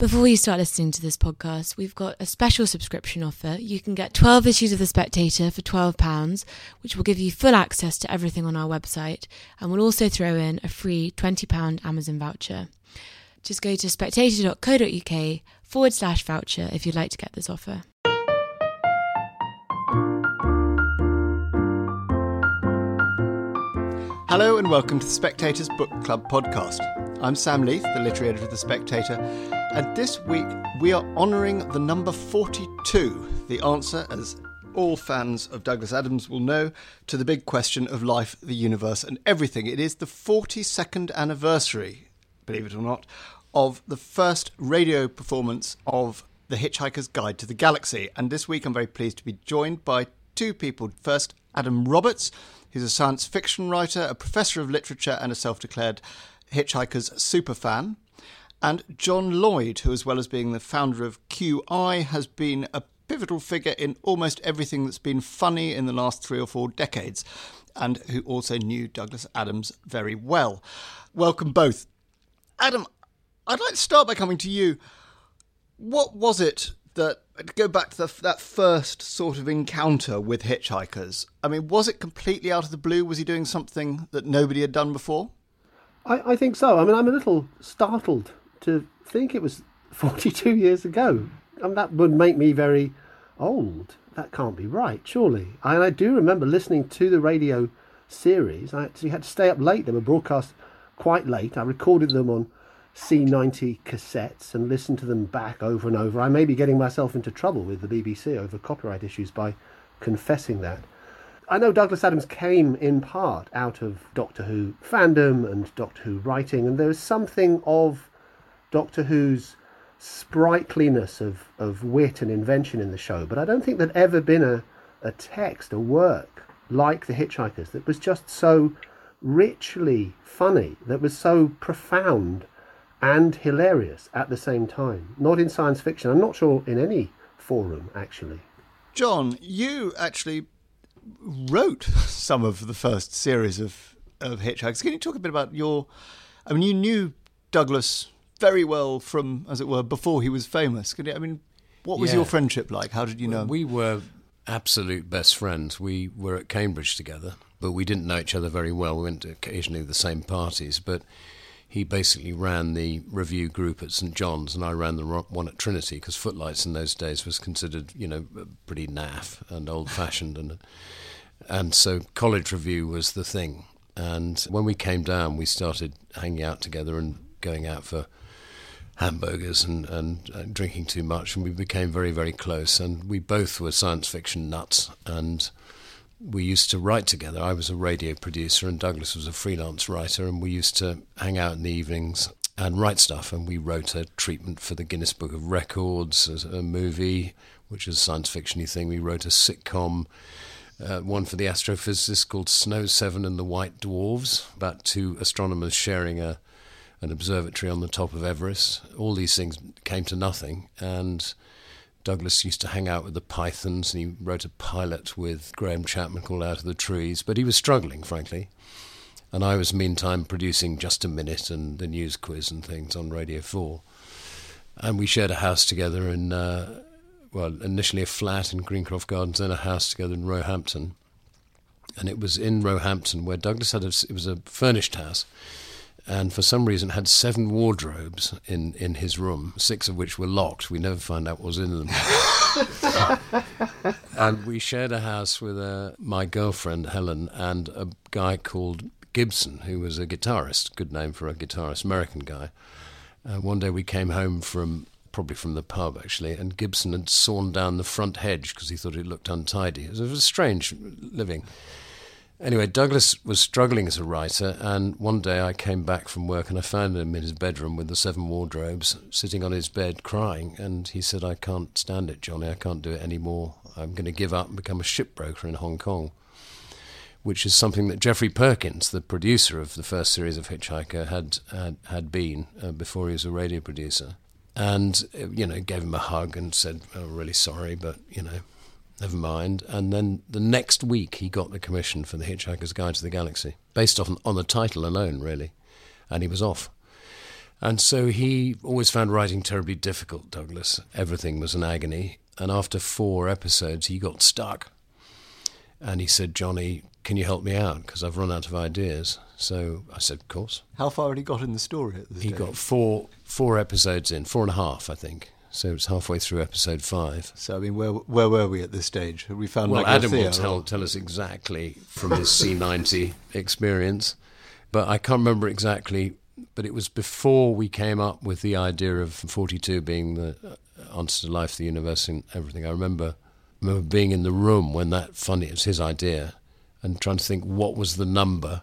Before you start listening to this podcast, we've got a special subscription offer. You can get 12 issues of The Spectator for £12, which will give you full access to everything on our website, and we'll also throw in a free £20 Amazon voucher. Just go to spectator.co.uk forward slash voucher if you'd like to get this offer. Hello and welcome to the Spectator's Book Club podcast. I'm Sam Leith, the literary editor of The Spectator, and this week we are honouring the number 42, the answer, as all fans of Douglas Adams will know, to the big question of life, the universe, and everything. It is the 42nd anniversary, believe it or not, of the first radio performance of The Hitchhiker's Guide to the Galaxy. And this week I'm very pleased to be joined by two people. First, Adam Roberts, who's a science fiction writer, a professor of literature, and a self declared Hitchhiker's superfan. And John Lloyd, who, as well as being the founder of QI, has been a pivotal figure in almost everything that's been funny in the last three or four decades, and who also knew Douglas Adams very well. Welcome both. Adam, I'd like to start by coming to you. What was it that go back to the, that first sort of encounter with hitchhikers? I mean, was it completely out of the blue? Was he doing something that nobody had done before? I, I think so. I mean, I'm a little startled to think it was 42 years ago. And that would make me very old. That can't be right, surely. And I do remember listening to the radio series. I actually had to stay up late. They were broadcast quite late. I recorded them on C90 cassettes and listened to them back over and over. I may be getting myself into trouble with the BBC over copyright issues by confessing that. I know Douglas Adams came in part out of Doctor Who fandom and Doctor Who writing, and there is something of Doctor Who's sprightliness of, of wit and invention in the show, but I don't think there'd ever been a, a text, a work like The Hitchhikers that was just so richly funny, that was so profound and hilarious at the same time. Not in science fiction, I'm not sure in any forum actually. John, you actually wrote some of the first series of, of Hitchhikers. Can you talk a bit about your. I mean, you knew Douglas very well from, as it were, before he was famous. I mean, what was yeah. your friendship like? How did you know? We were absolute best friends. We were at Cambridge together, but we didn't know each other very well. We went to occasionally the same parties, but he basically ran the revue group at St John's, and I ran the one at Trinity because Footlights in those days was considered, you know, pretty naff and old-fashioned, and and so college revue was the thing. And when we came down, we started hanging out together and going out for hamburgers and, and, drinking too much, and we became very, very close. And we both were science fiction nuts, and we used to write together. I was a radio producer, and Douglas was a freelance writer, and we used to hang out in the evenings and write stuff. And we wrote a treatment for the Guinness Book of Records, a movie, which is a science fictiony thing. We wrote a sitcom. Uh, one for the astrophysicists called Snow Seven and the White Dwarves, about two astronomers sharing a an observatory on the top of Everest. All these things came to nothing, and Douglas used to hang out with the pythons, and he wrote a pilot with Graham Chapman called Out of the Trees. But he was struggling, frankly. And I was, meantime, producing Just a Minute and the news quiz and things on Radio 4. And we shared a house together in, uh, well, initially a flat in Greencroft Gardens, then a house together in Roehampton. And it was in Roehampton where Douglas had a, it was a furnished house and for some reason had seven wardrobes in, in his room, six of which were locked. We never found out what was in them. and we shared a house with uh, my girlfriend Helen and a guy called Gibson, who was a guitarist, good name for a guitarist, American guy. Uh, one day we came home from probably from the pub actually, and Gibson had sawn down the front hedge because he thought it looked untidy. It was, a strange living. Anyway, Douglas was struggling as a writer, and one day I came back from work and I found him in his bedroom with the seven wardrobes, sitting on his bed crying. And he said, I can't stand it, Johnny. I can't do it anymore. I'm going to give up and become a shipbroker in Hong Kong. Which is something that Geoffrey Perkins, the producer of the first series of Hitchhiker, had had, had been uh, before he was a radio producer. And, uh, you know, gave him a hug and said, oh, really sorry, but, you know, never mind. And then the next week, he got the commission for The Hitchhiker's Guide to the Galaxy, based off on the title alone, really. And he was off. And so he always found writing terribly difficult, Douglas. Everything was an agony. And after four episodes, he got stuck. And he said, Johnny, can you help me out? Because I've run out of ideas. So I said, of course. How far had he got in the story at this He stage? got four four episodes in, four and a half, I think. So it's halfway through episode five. So, I mean, where where were we at this stage? We found Well, Adam will tell, tell us exactly from his C90 experience, but I can't remember exactly. But it was before we came up with the idea of 42 being the uh, answer to life, the universe, and everything. I remember, remember being in the room when that funny, it was his idea, and trying to think what was the number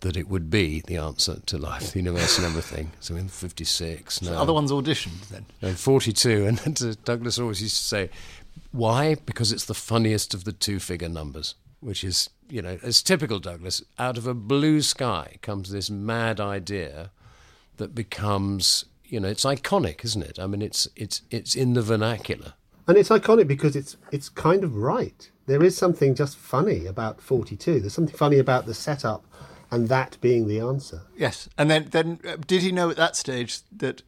that it would be, the answer to life, the universe, and everything. So in 56, no. Other ones auditioned then. No, 42. And then Douglas always used to say, why? Because it's the funniest of the two figure numbers, which is, you know, as typical Douglas. Out of a blue sky comes this mad idea that becomes, you know, it's iconic, isn't it? I mean, it's, it's, it's in the vernacular. And it's iconic because it's it's kind of right. There is something just funny about 42. There's something funny about the setup and that being the answer. Yes, and then then uh, did he know at that stage that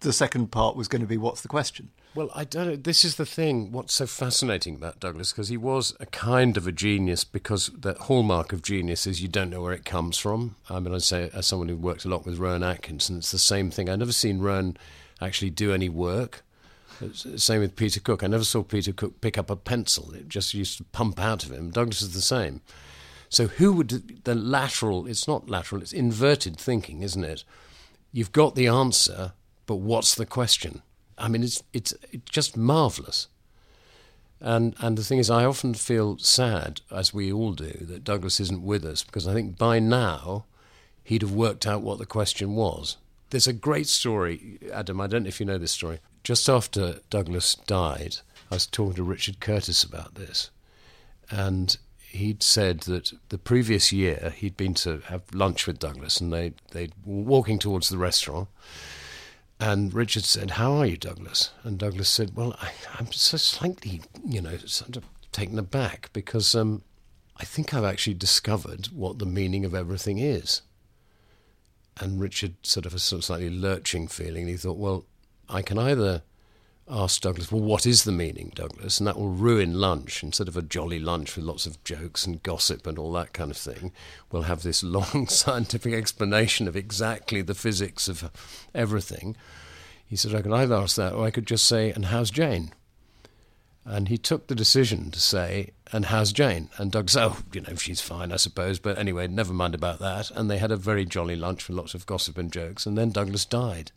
the second part was going to be what's the question? Well, I don't know. This is the thing. What's so fascinating about Douglas, because he was a kind of a genius, because the hallmark of genius is you don't know where it comes from. I mean, I'd say, as someone who worked a lot with Rowan Atkinson, it's the same thing. I've never seen Rowan actually do any work. It's the same with Peter Cook. I never saw Peter Cook pick up a pencil. It just used to pump out of him. Douglas is the same. So who would the lateral? It's not lateral. It's inverted thinking, isn't it? You've got the answer, but what's the question? I mean, it's it's, it's just marvelous. And and the thing is, I often feel sad, as we all do, that Douglas isn't with us because I think by now he'd have worked out what the question was. There's a great story, Adam. I don't know if you know this story. Just after Douglas died, I was talking to Richard Curtis about this, and he'd said that the previous year he'd been to have lunch with Douglas, and they they were walking towards the restaurant. And Richard said, "How are you, Douglas?" And Douglas said, "Well, I, I'm so slightly, you know, sort of taken aback because um, I think I've actually discovered what the meaning of everything is." And Richard sort of a sort of slightly lurching feeling. He thought, "Well, I can either ask Douglas, well, what is the meaning, Douglas? And that will ruin lunch. Instead of a jolly lunch with lots of jokes and gossip and all that kind of thing, we'll have this long scientific explanation of exactly the physics of everything. He said, I could either ask that or I could just say, and how's Jane? And he took the decision to say, and how's Jane? And Doug said, oh, you know, she's fine, I suppose. But anyway, never mind about that. And they had a very jolly lunch with lots of gossip and jokes. And then Douglas died.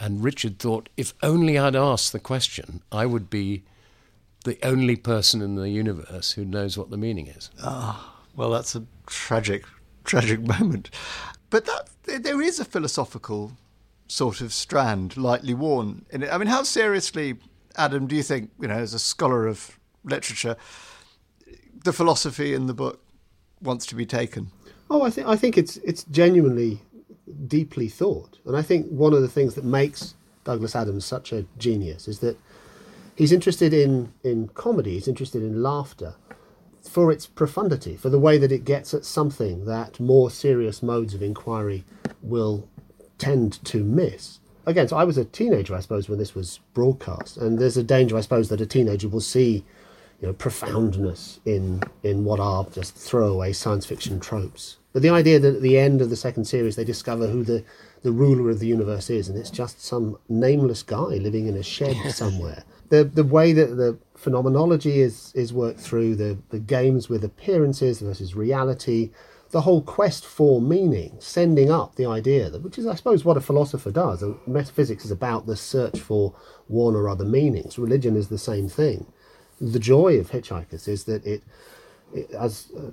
And Richard thought, if only I'd asked the question, I would be the only person in the universe who knows what the meaning is. Ah, Well, that's a tragic, tragic moment. But that there is a philosophical sort of strand lightly worn in it. I mean, how seriously, Adam, do you think, you know, as a scholar of literature, the philosophy in the book wants to be taken? Oh, I think I think it's it's genuinely deeply thought, and I think one of the things that makes Douglas Adams such a genius is that he's interested in in comedy. He's interested in laughter for its profundity, for the way that it gets at something that more serious modes of inquiry will tend to miss. Again, so I was a teenager, I suppose, when this was broadcast, and there's a danger, I suppose, that a teenager will see you know, profoundness in in what are just throwaway science fiction tropes. But the idea that at the end of the second series they discover who the, the ruler of the universe is, and it's just some nameless guy living in a shed somewhere. The the way that the phenomenology is is worked through, the the games with appearances versus reality, the whole quest for meaning, sending up the idea that, which is, I suppose, what a philosopher does. Metaphysics is about the search for one or other meanings. Religion is the same thing the joy of Hitchhikers is that it, it as uh,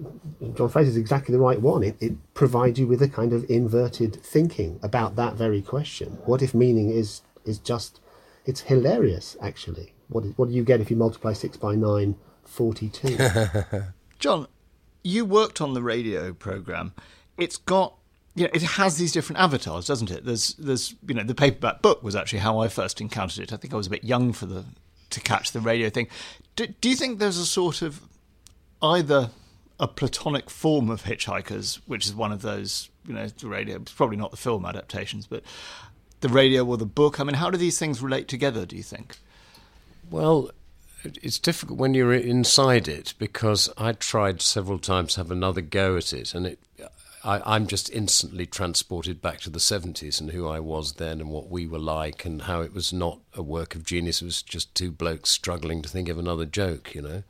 John Fraser is exactly the right one. It, it provides you with a kind of inverted thinking about that very question. What if meaning is is just? It's hilarious, actually. What is, what do you get if you multiply six by nine? Forty-two. John, you worked on the radio program. It's got you know, it has these different avatars, doesn't it? There's there's you know, the paperback book was actually how I first encountered it. I think I was a bit young for the to catch the radio thing. Do, do you think there's a sort of either a platonic form of Hitchhikers, which is one of those, you know, the radio, it's probably not the film adaptations, but the radio or the book. I mean, how do these things relate together, do you think? Well, it's difficult when you're inside it because I tried several times to have another go at it, and it, I, am just instantly transported back to the 70s and who I was then and what we were like, and how it was not a work of genius. It was just two blokes struggling to think of another joke, you know.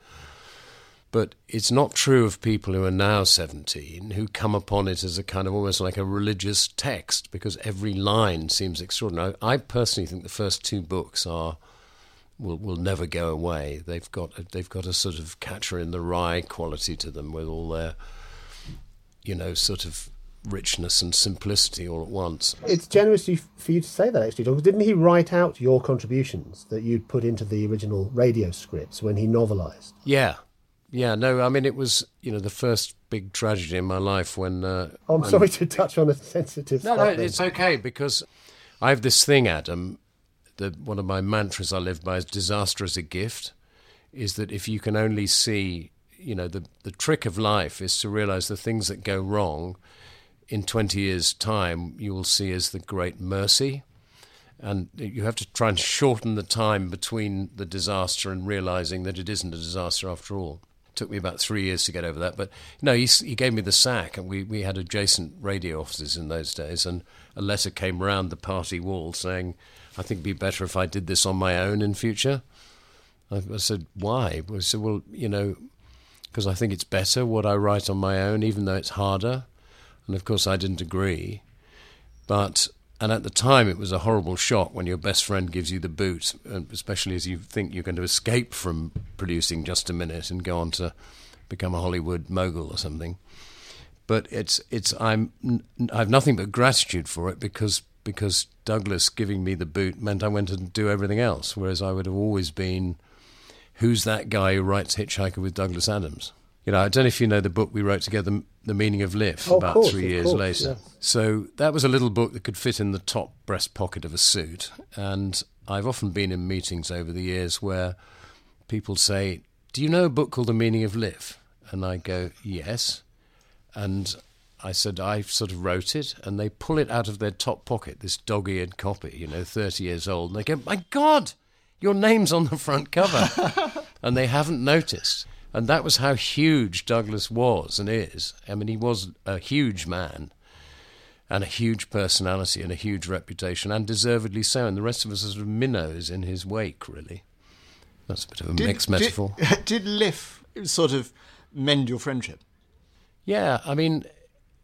But it's not true of people who are now 17 who come upon it as a kind of almost like a religious text because every line seems extraordinary. I personally think the first two books are will will never go away. They've got a, they've got a sort of catcher in the rye quality to them with all their you know sort of richness and simplicity all at once. It's generous for you to say that actually, John. Didn't he write out your contributions that you'd put into the original radio scripts when he novelised? Yeah, yeah. No, I mean it was you know the first big tragedy in my life when. Uh, oh, I'm when... sorry to touch on a sensitive. No, no, it's okay because I have this thing, Adam, the, one of my mantras I live by is disaster as a gift, is that if you can only see, you know, the, the trick of life is to realize the things that go wrong in 20 years' time, you will see as the great mercy. And you have to try and shorten the time between the disaster and realizing that it isn't a disaster after all. It took me about three years to get over that. But no, he, he gave me the sack, and we, we had adjacent radio offices in those days. And a letter came round the party wall saying, I think it'd be better if I did this on my own in future. I, I said, why? I said, well, you know, because I think it's better what I write on my own, even though it's harder. And of course, I didn't agree. But, and at the time, it was a horrible shock when your best friend gives you the boot, um, especially as you think you're going to escape from producing just a minute and go on to become a Hollywood mogul or something. But it's, it's, I'm, I have nothing but gratitude for it because because Douglas giving me the boot meant I went and do everything else, whereas I would have always been, who's that guy who writes Hitchhiker with Douglas Adams? You know, I don't know if you know the book we wrote together, The Meaning of Life, oh, about course, three years course, later. Yes. So that was a little book that could fit in the top breast pocket of a suit. And I've often been in meetings over the years where people say, Do you know a book called The Meaning of Life? And I go, Yes. And I said, I sort of wrote it, and they pull it out of their top pocket, this dog eared copy, you know, 30 years old, and they go, My God, your name's on the front cover. and they haven't noticed. And that was how huge Douglas was and is. I mean, he was a huge man and a huge personality and a huge reputation, and deservedly so. And the rest of us are sort of minnows in his wake, really. That's a bit of a did, mixed metaphor. Did, did Liff sort of mend your friendship? Yeah, I mean,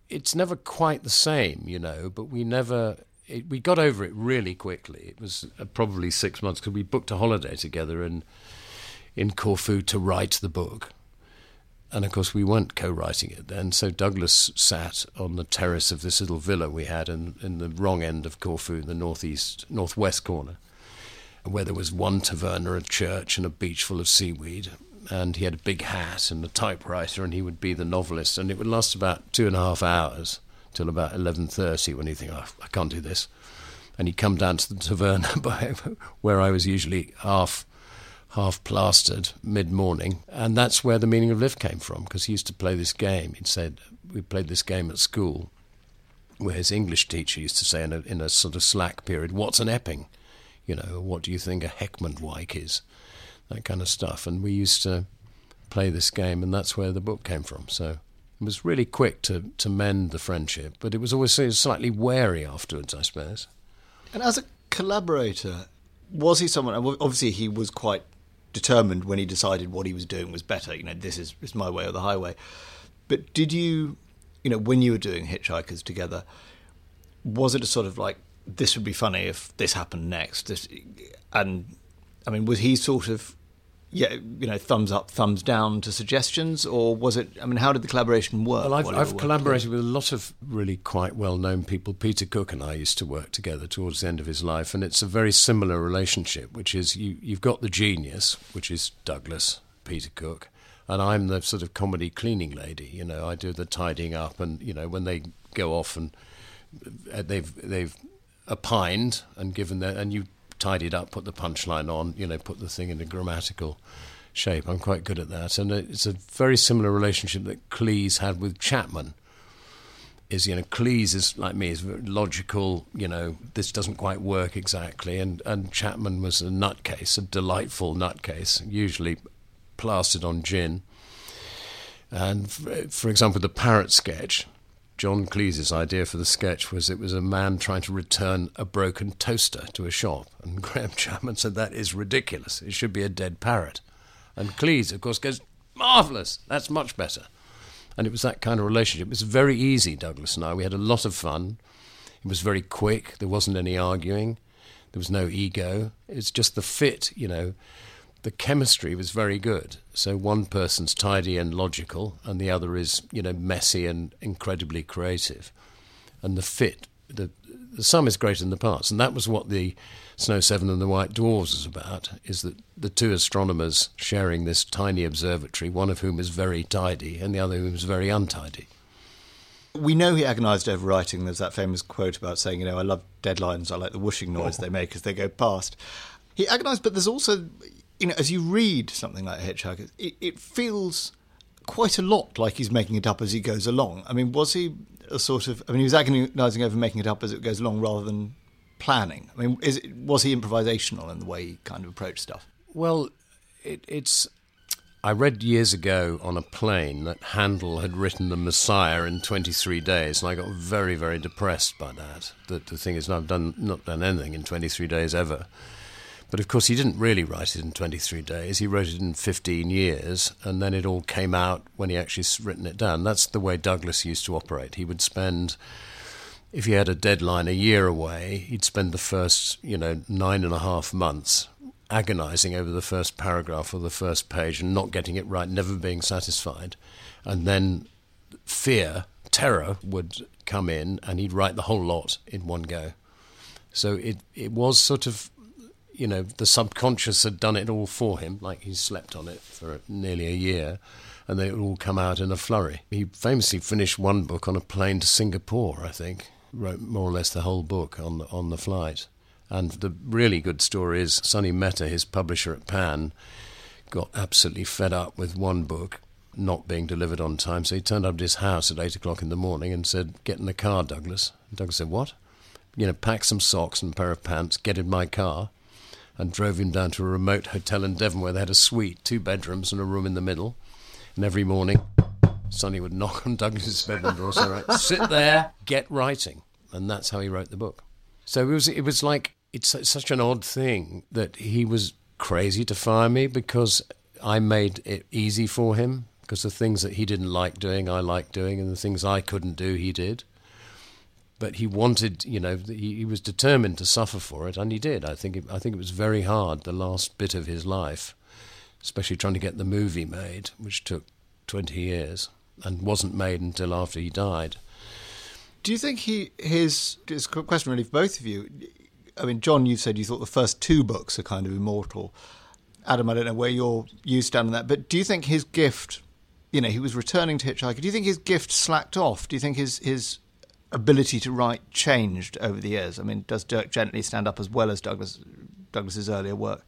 it's never quite the same, you know, but we never. It, we got over it really quickly. It was uh, probably six months because we booked a holiday together in in Corfu to write the book, and of course we weren't co-writing it then. So Douglas sat on the terrace of this little villa we had in, in the wrong end of Corfu, the northeast northwest corner, where there was one taverna, a church, and a beach full of seaweed and he had a big hat and a typewriter, and he would be the novelist, and it would last about two and a half hours till about eleven thirty when you think, oh, I can't do this, and he'd come down to the tavern where I was usually half half plastered mid morning, and that's where the meaning of Liff came from because he used to play this game. He'd said we played this game at school, where his English teacher used to say in a, in a sort of slack period, "What's an Epping?" You know, what do you think a Heckmondwike is? that kind of stuff. And we used to play this game, and that's where the book came from. So was really quick to, to mend the friendship, but it was always slightly wary afterwards, I suppose. And as a collaborator, was he someone? Obviously, he was quite determined when he decided what he was doing was better. You know, this is, is my way or the highway. But did you, you know, when you were doing Hitchhikers together, was it a sort of like this would be funny if this happened next? This, and I mean, was he sort of yeah, you know, thumbs up, thumbs down to suggestions, or was it? I mean, how did the collaboration work? Well, I've, I've collaborated with a lot of really quite well-known people. Peter Cook and I used to work together towards the end of his life, and it's a very similar relationship, which is you, you've got the genius, which is Douglas, Peter Cook, and I'm the sort of comedy cleaning lady. You know, I do the tidying up, and you know, when they go off and uh, they've they've opined and given their and you tidied up, put the punchline on, you know, put the thing in a grammatical shape. I'm quite good at that, and it's a very similar relationship that Cleese had with Chapman. Is you know Cleese is like me is logical. You know this doesn't quite work exactly, and and Chapman was a nutcase, a delightful nutcase, usually plastered on gin. And for, for example, the parrot sketch, John Cleese's idea for the sketch was it was a man trying to return a broken toaster to a shop. And Graham Chapman said, That is ridiculous. It should be a dead parrot. And Cleese, of course, goes, Marvellous. That's much better. And it was that kind of relationship. It was very easy, Douglas and I. We had a lot of fun. It was very quick. There wasn't any arguing. There was no ego. It's just the fit, you know the chemistry was very good. So one person's tidy and logical, and the other is, you know, messy and incredibly creative. And the fit, the the sum is greater than the parts, and that was what the Snow Seven and the White Dwarfs is about. Is that the two astronomers sharing this tiny observatory, one of whom is very tidy, and the other whom is very untidy. We know he agonised over writing. There's that famous quote about saying, you know, I love deadlines. I like the whooshing noise oh. they make as they go past. He agonised, but there's also you know, as you read something like Hitchhiker, it, it feels quite a lot like he's making it up as he goes along. I mean, was he a sort of? I mean, he was agonising over making it up as it goes along rather than planning. I mean, is it, was he improvisational in the way he kind of approached stuff? Well, it, it's. I read years ago on a plane that Handel had written The Messiah in 23 days, and I got very, very depressed by that. That the thing is, I've done not done anything in 23 days ever. But of course, he didn't really write it in 23 days. He wrote it in 15 years, and then it all came out when he actually written it down. That's the way Douglas used to operate. He would spend, if he had a deadline a year away, he'd spend the first, you know, nine and a half months agonizing over the first paragraph or the first page and not getting it right, never being satisfied. And then fear, terror would come in, and he'd write the whole lot in one go. So it, it was sort of you know, the subconscious had done it all for him, like he slept on it for nearly a year, and they all come out in a flurry. He famously finished one book on a plane to Singapore, I think, wrote more or less the whole book on the, on the flight. And the really good story is Sonny Mehta, his publisher at Pan, got absolutely fed up with one book not being delivered on time, so he turned up at his house at eight o'clock in the morning and said, "Get in the car, Douglas." And Douglas said, "What?" You know, pack some socks and a pair of pants, get in my car and drove him down to a remote hotel in Devon where they had a suite, two bedrooms and a room in the middle. And every morning, Sonny would knock on Douglas's bedroom door, and say, right, sit there, get writing. And that's how he wrote the book. So it was, it was like, it's such an odd thing that he was crazy to fire me because I made it easy for him because the things that he didn't like doing, I liked doing, and the things I couldn't do, he did but he wanted, you know, he, he, was determined to suffer for it, and he did. I think it, I think it was very hard the last bit of his life, especially trying to get the movie made, which took twenty years and wasn't made until after he died. Do you think he his? A question really for both of you. I mean, John, you said you thought the first two books are kind of immortal. Adam, I don't know where you're you stand on that, but do you think his gift? You know, he was returning to Hitchhiker. Do you think his gift slacked off? Do you think his his ability to write changed over the years? I mean, does Dirk Gently stand up as well as Douglas Douglas's earlier work?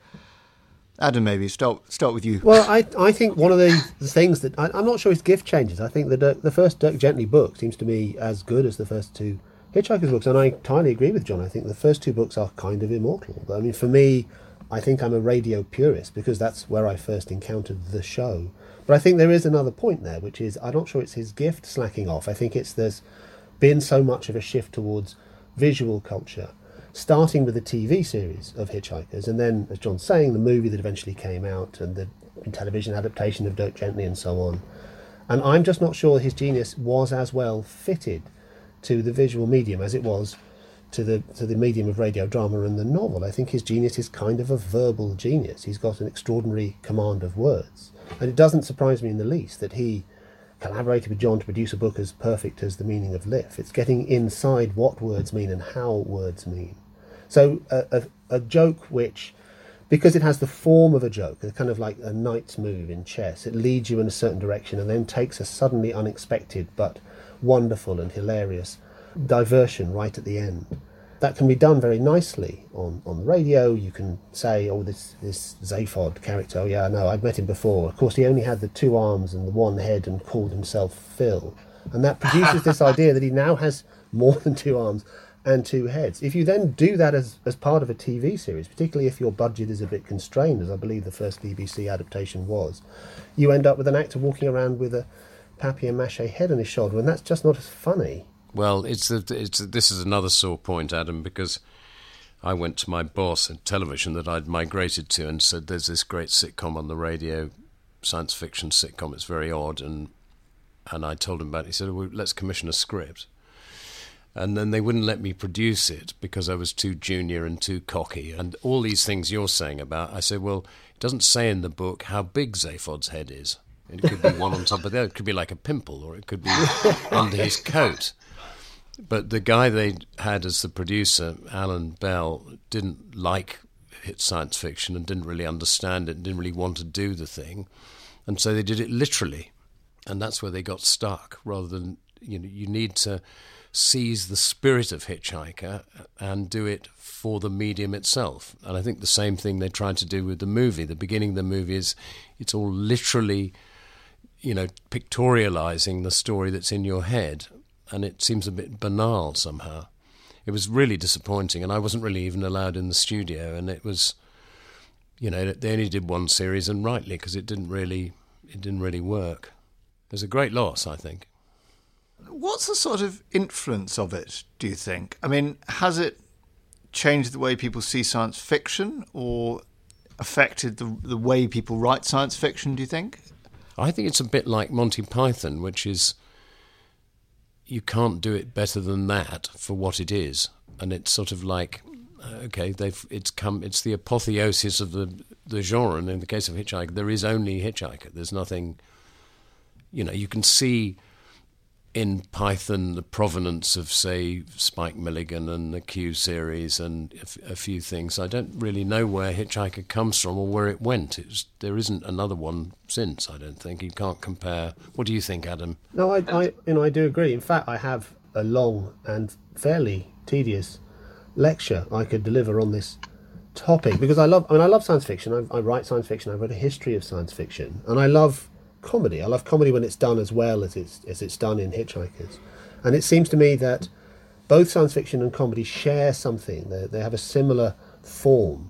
Adam, maybe start start with you. Well, I I think one of the, the things that I, am not sure his gift changes. I think the Dirk, the first Dirk Gently book seems to me as good as the first two Hitchhiker's books, and I entirely agree with John. I think the first two books are kind of immortal. I mean, for me, I think I'm a radio purist because that's where I first encountered the show. But I think there is another point there, which is I'm not sure it's his gift slacking off. I think it's there's been so much of a shift towards visual culture, starting with the TV series of Hitchhikers, and then, as John's saying, the movie that eventually came out, and the television adaptation of Dirk Gently, and so on. And I'm just not sure his genius was as well fitted to the visual medium as it was to the to the medium of radio drama and the novel. I think his genius is kind of a verbal genius. He's got an extraordinary command of words, and it doesn't surprise me in the least that he collaborated with John to produce a book as perfect as the meaning of Liff. It's getting inside what words mean and how words mean. So a, a, a joke which, because it has the form of a joke, kind of like a knight's move in chess, it leads you in a certain direction and then takes a suddenly unexpected but wonderful and hilarious diversion right at the end. That can be done very nicely on, on the radio. You can say, oh, this, this Zaphod character, oh, yeah, no, I've met him before. Of course, he only had the two arms and the one head and called himself Phil. And that produces this idea that he now has more than two arms and two heads. If you then do that as, as part of a TV series, particularly if your budget is a bit constrained, as I believe the first BBC adaptation was, you end up with an actor walking around with a papier-mâché head on his shoulder, and that's just not as funny. Well, it's it's this is another sore point, Adam, because I went to my boss at television that I'd migrated to and said, "There's this great sitcom on the radio, science fiction sitcom. It's very odd." And and I told him about it. He said, well, "Let's commission a script." And then they wouldn't let me produce it because I was too junior and too cocky. And all these things you're saying about, I said, well, it doesn't say in the book how big Zaphod's head is. It could be one on top of the other. It could be like a pimple, or it could be under his coat. But the guy they had as the producer, Alan Bell, didn't like hit science fiction and didn't really understand it, didn't really want to do the thing, and so they did it literally, and that's where they got stuck. Rather than you know, you need to seize the spirit of Hitchhiker and do it for the medium itself. And I think the same thing they tried to do with the movie. The beginning of the movie is it's all literally, you know, pictorializing the story that's in your head and it seems a bit banal somehow. It was really disappointing, and I wasn't really even allowed in the studio, and it was, you know, they only did one series, and rightly because it didn't really, it didn't really work. It was a great loss, I think. What's the sort of influence of it? Do you think? I mean, has it changed the way people see science fiction, or affected the the way people write science fiction? Do you think? I think it's a bit like Monty Python, which is you can't do it better than that for what it is, and it's sort of like uh, okay, they've it's come it's the apotheosis of the the genre, and in the case of Hitchhiker, there is only Hitchhiker. There's nothing, you know, you can see in Python the provenance of, say, Spike Milligan and the Q series and a, few things. I don't really know where Hitchhiker comes from or where it went. It's, there isn't another one since. I don't think you can't compare. What do you think, Adam? No, I, I, you know, I do agree. In fact, I have a long and fairly tedious lecture I could deliver on this topic because I love. I mean, I love science fiction. I, I write science fiction. I've read a history of science fiction, and I love comedy. I love comedy when it's done as well as it's as it's done in Hitchhikers, and it seems to me that both science fiction and comedy share something. They they have a similar form.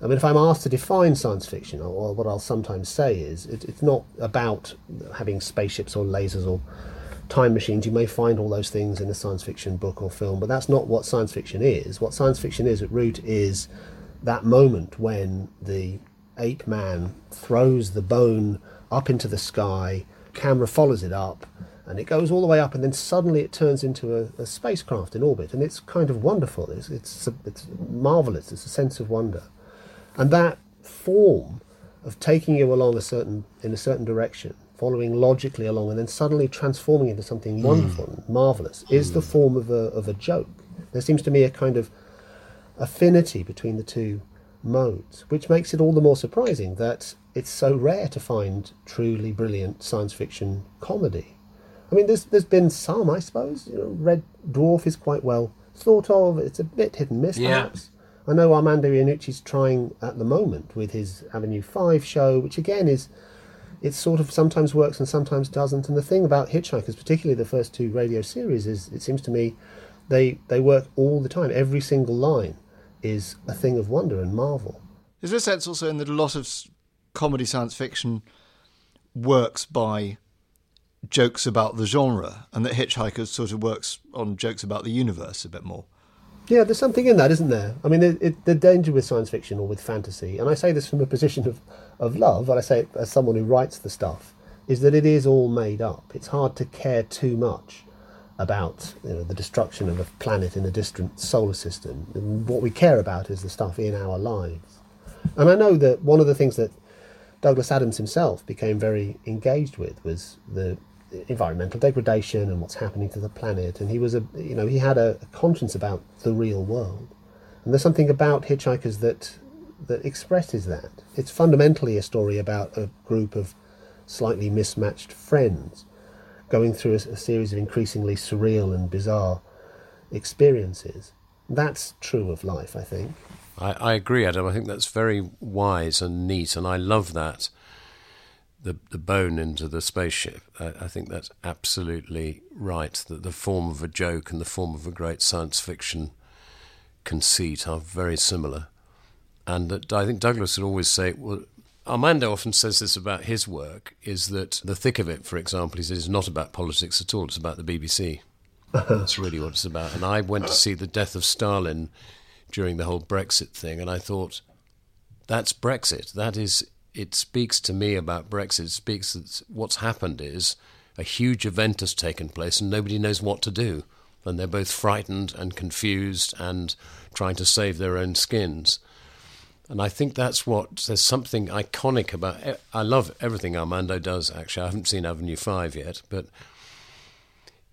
I mean, if I'm asked to define science fiction, or, or what I'll sometimes say is, it, it's not about having spaceships or lasers or time machines. You may find all those things in a science fiction book or film, but that's not what science fiction is. What science fiction is at root is that moment when the ape man throws the bone up into the sky, camera follows it up, and it goes all the way up, and then suddenly it turns into a, a spacecraft in orbit, and it's kind of wonderful. It's, it's, it's marvelous. It's a sense of wonder, and that form of taking you along a certain in a certain direction, following logically along, and then suddenly transforming into something hmm. wonderful mm. and marvelous, mm. is the hmm. form of a of a joke. There seems to me a kind of affinity between the two modes, which makes it all the more surprising that it's so rare to find truly brilliant science fiction comedy. I mean, there's there's been some, I suppose. You know, Red Dwarf is quite well thought of. It's a bit hit and miss, yeah. perhaps. I know Armando Iannucci's trying at the moment with his Avenue Five show, which again is it sort of sometimes works and sometimes doesn't. And the thing about Hitchhikers, particularly the first two radio series, is it seems to me they they work all the time. Every single line is a thing of wonder and marvel. Is there a sense also in that a lot of comedy science fiction works by jokes about the genre, and that Hitchhikers sort of works on jokes about the universe a bit more? Yeah, there's something in that, isn't there? I mean, it, it, the danger with science fiction or with fantasy, and I say this from a position of, of love, and I say it as someone who writes the stuff, is that it is all made up. It's hard to care too much about you know, the destruction of a planet in a distant solar system. And what we care about is the stuff in our lives. And I know that one of the things that Douglas Adams himself became very engaged with was the environmental degradation and what's happening to the planet. And he was a, you know, he had a, a conscience about the real world. And there's something about Hitchhikers that that expresses that. It's fundamentally a story about a group of slightly mismatched friends going through a, a series of increasingly surreal and bizarre experiences. That's true of life, I think. I, I agree, Adam. I think that's very wise and neat, and I love that. The, the bone into the spaceship. I, I think that's absolutely right. That the form of a joke and the form of a great science fiction conceit are very similar. And that I think Douglas would always say, well, Armando often says this about his work, is that the thick of it, for example, is it's not about politics at all, it's about the BBC. That's really what it's about. And I went to see The Death of Stalin during the whole Brexit thing, and I thought, that's Brexit. That is, it speaks to me about Brexit. It speaks that what's happened is a huge event has taken place and nobody knows what to do. And they're both frightened and confused and trying to save their own skins. And I think that's what there's something iconic about. I love everything Armando does. Actually, I haven't seen Avenue Five yet, but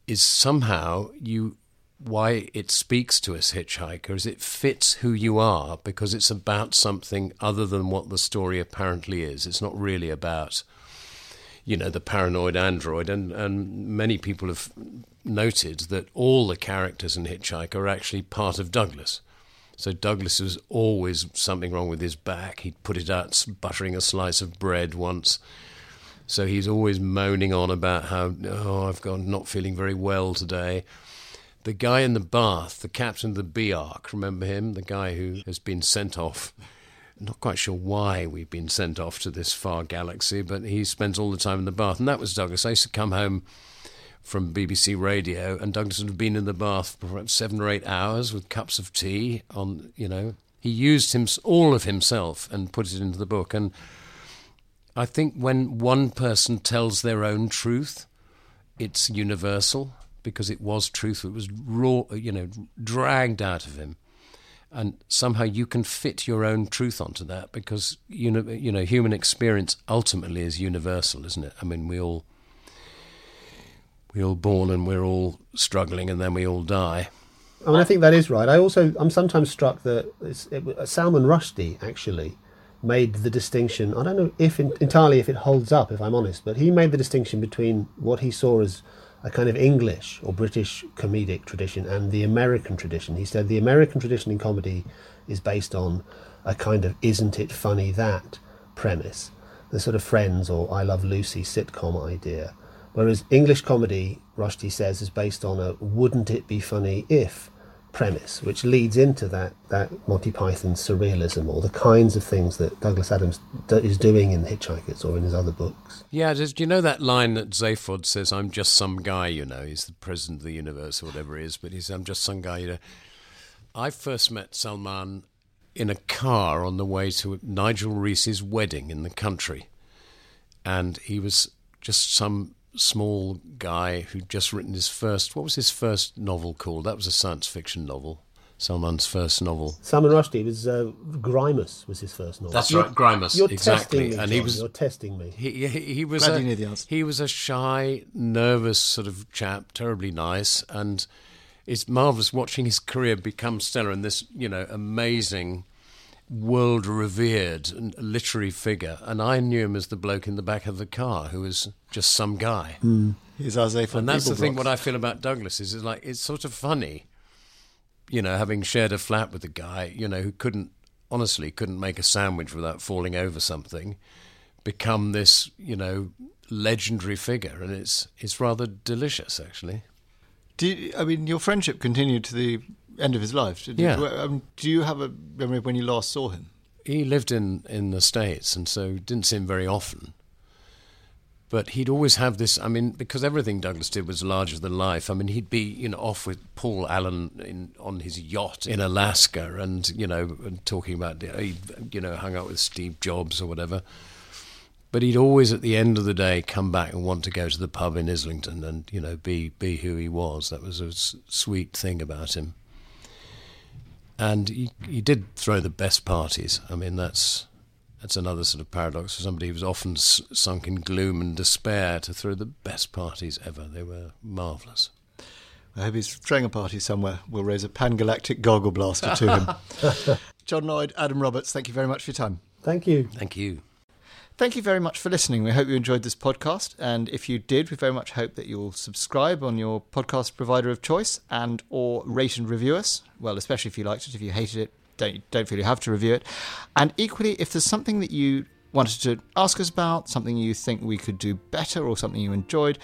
is somehow you why it speaks to us hitchhiker is It fits who you are because it's about something other than what the story apparently is. It's not really about you know the paranoid android, and and many people have noted that all the characters in Hitchhiker are actually part of Douglas. So Douglas was always something wrong with his back. He'd put it out buttering a slice of bread once. So he's always moaning on about how, oh, I've got not feeling very well today. The guy in the bath, the captain of the B Ark, remember him? The guy who has been sent off. Not quite sure why we've been sent off to this far galaxy, but he spends all the time in the bath. And that was Douglas. I used to come home from BBC Radio, and Douglas had been in the bath for perhaps seven or eight hours with cups of tea. On you know, he used him all of himself and put it into the book. And I think when one person tells their own truth, it's universal because it was truth. It was raw, you know, dragged out of him. And somehow you can fit your own truth onto that because you know, you know, human experience ultimately is universal, isn't it? I mean, we all we're all born and we're all struggling and then we all die. I mean, I think that is right. I also, I'm sometimes struck that it, Salman Rushdie actually made the distinction. I don't know if in, entirely if it holds up, if I'm honest, but he made the distinction between what he saw as a kind of English or British comedic tradition and the American tradition. He said the American tradition in comedy is based on a kind of "isn't it funny that" premise, the sort of Friends or I Love Lucy sitcom idea Whereas English comedy, Rushdie says, is based on a wouldn't it be funny if premise, which leads into that, that Monty Python surrealism or the kinds of things that Douglas Adams do, is doing in Hitchhikers or in his other books. Yeah, do you know that line that Zaphod says, I'm just some guy, you know, he's the president of the universe or whatever he is, but he's, I'm just some guy, you know. I first met Salman in a car on the way to Nigel Rees's wedding in the country. And he was just some small guy who'd just written his first. What was his first novel called? That was a science fiction novel. Salman's first novel. Salman Rushdie was uh, Grimus was his first novel. That's you're, right, Grimus. You're exactly, testing me, and John. he was. You're testing me. He, he, he was. Glad a, you knew the answer. He was a shy, nervous sort of chap, terribly nice, and it's marvelous watching his career become stellar and this, you know, amazing world revered literary figure, and I knew him as the bloke in the back of the car who was just some guy. Mm. He's Isaiah And that's the thing. What I feel about Douglas is, is like it's sort of funny, you know, having shared a flat with a guy, you know, who couldn't honestly couldn't make a sandwich without falling over something, become this, you know, legendary figure, and it's it's rather delicious actually. Do you, I mean your friendship continued to the end of his life? Yeah. Um, do you have a memory of when you last saw him? He lived in, in the States and so didn't see him very often. But he'd always have this, I mean, because everything Douglas did was larger than life. I mean, he'd be, you know, off with Paul Allen in, on his yacht in Alaska and, you know, and talking about, he, you know, hung out with Steve Jobs or whatever. But he'd always, at the end of the day, come back and want to go to the pub in Islington and, you know, be, be who he was. That was a s- sweet thing about him and he, he did throw the best parties. I mean, that's that's another sort of paradox for somebody who was often s- sunk in gloom and despair to throw the best parties ever. They were marvellous. I hope he's throwing a party somewhere. We'll raise a pan galactic gargle blaster to him. John Lloyd, Adam Roberts, thank you very much for your time. Thank you. Thank you. Thank you very much for listening. We hope you enjoyed this podcast, and if you did, we very much hope that you'll subscribe on your podcast provider of choice and or rate and review us. Well, especially if you liked it. If you hated it, don't don't feel you have to review it. And equally, if there's something that you wanted to ask us about, something you think we could do better, or something you enjoyed,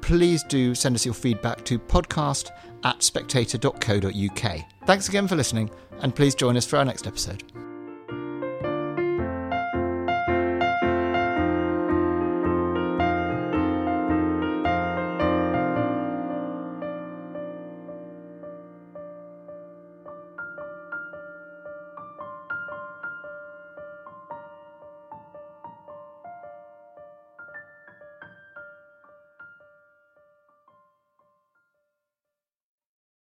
please do send us your feedback to podcast at spectator.co.uk. Thanks again for listening, and please join us for our next episode.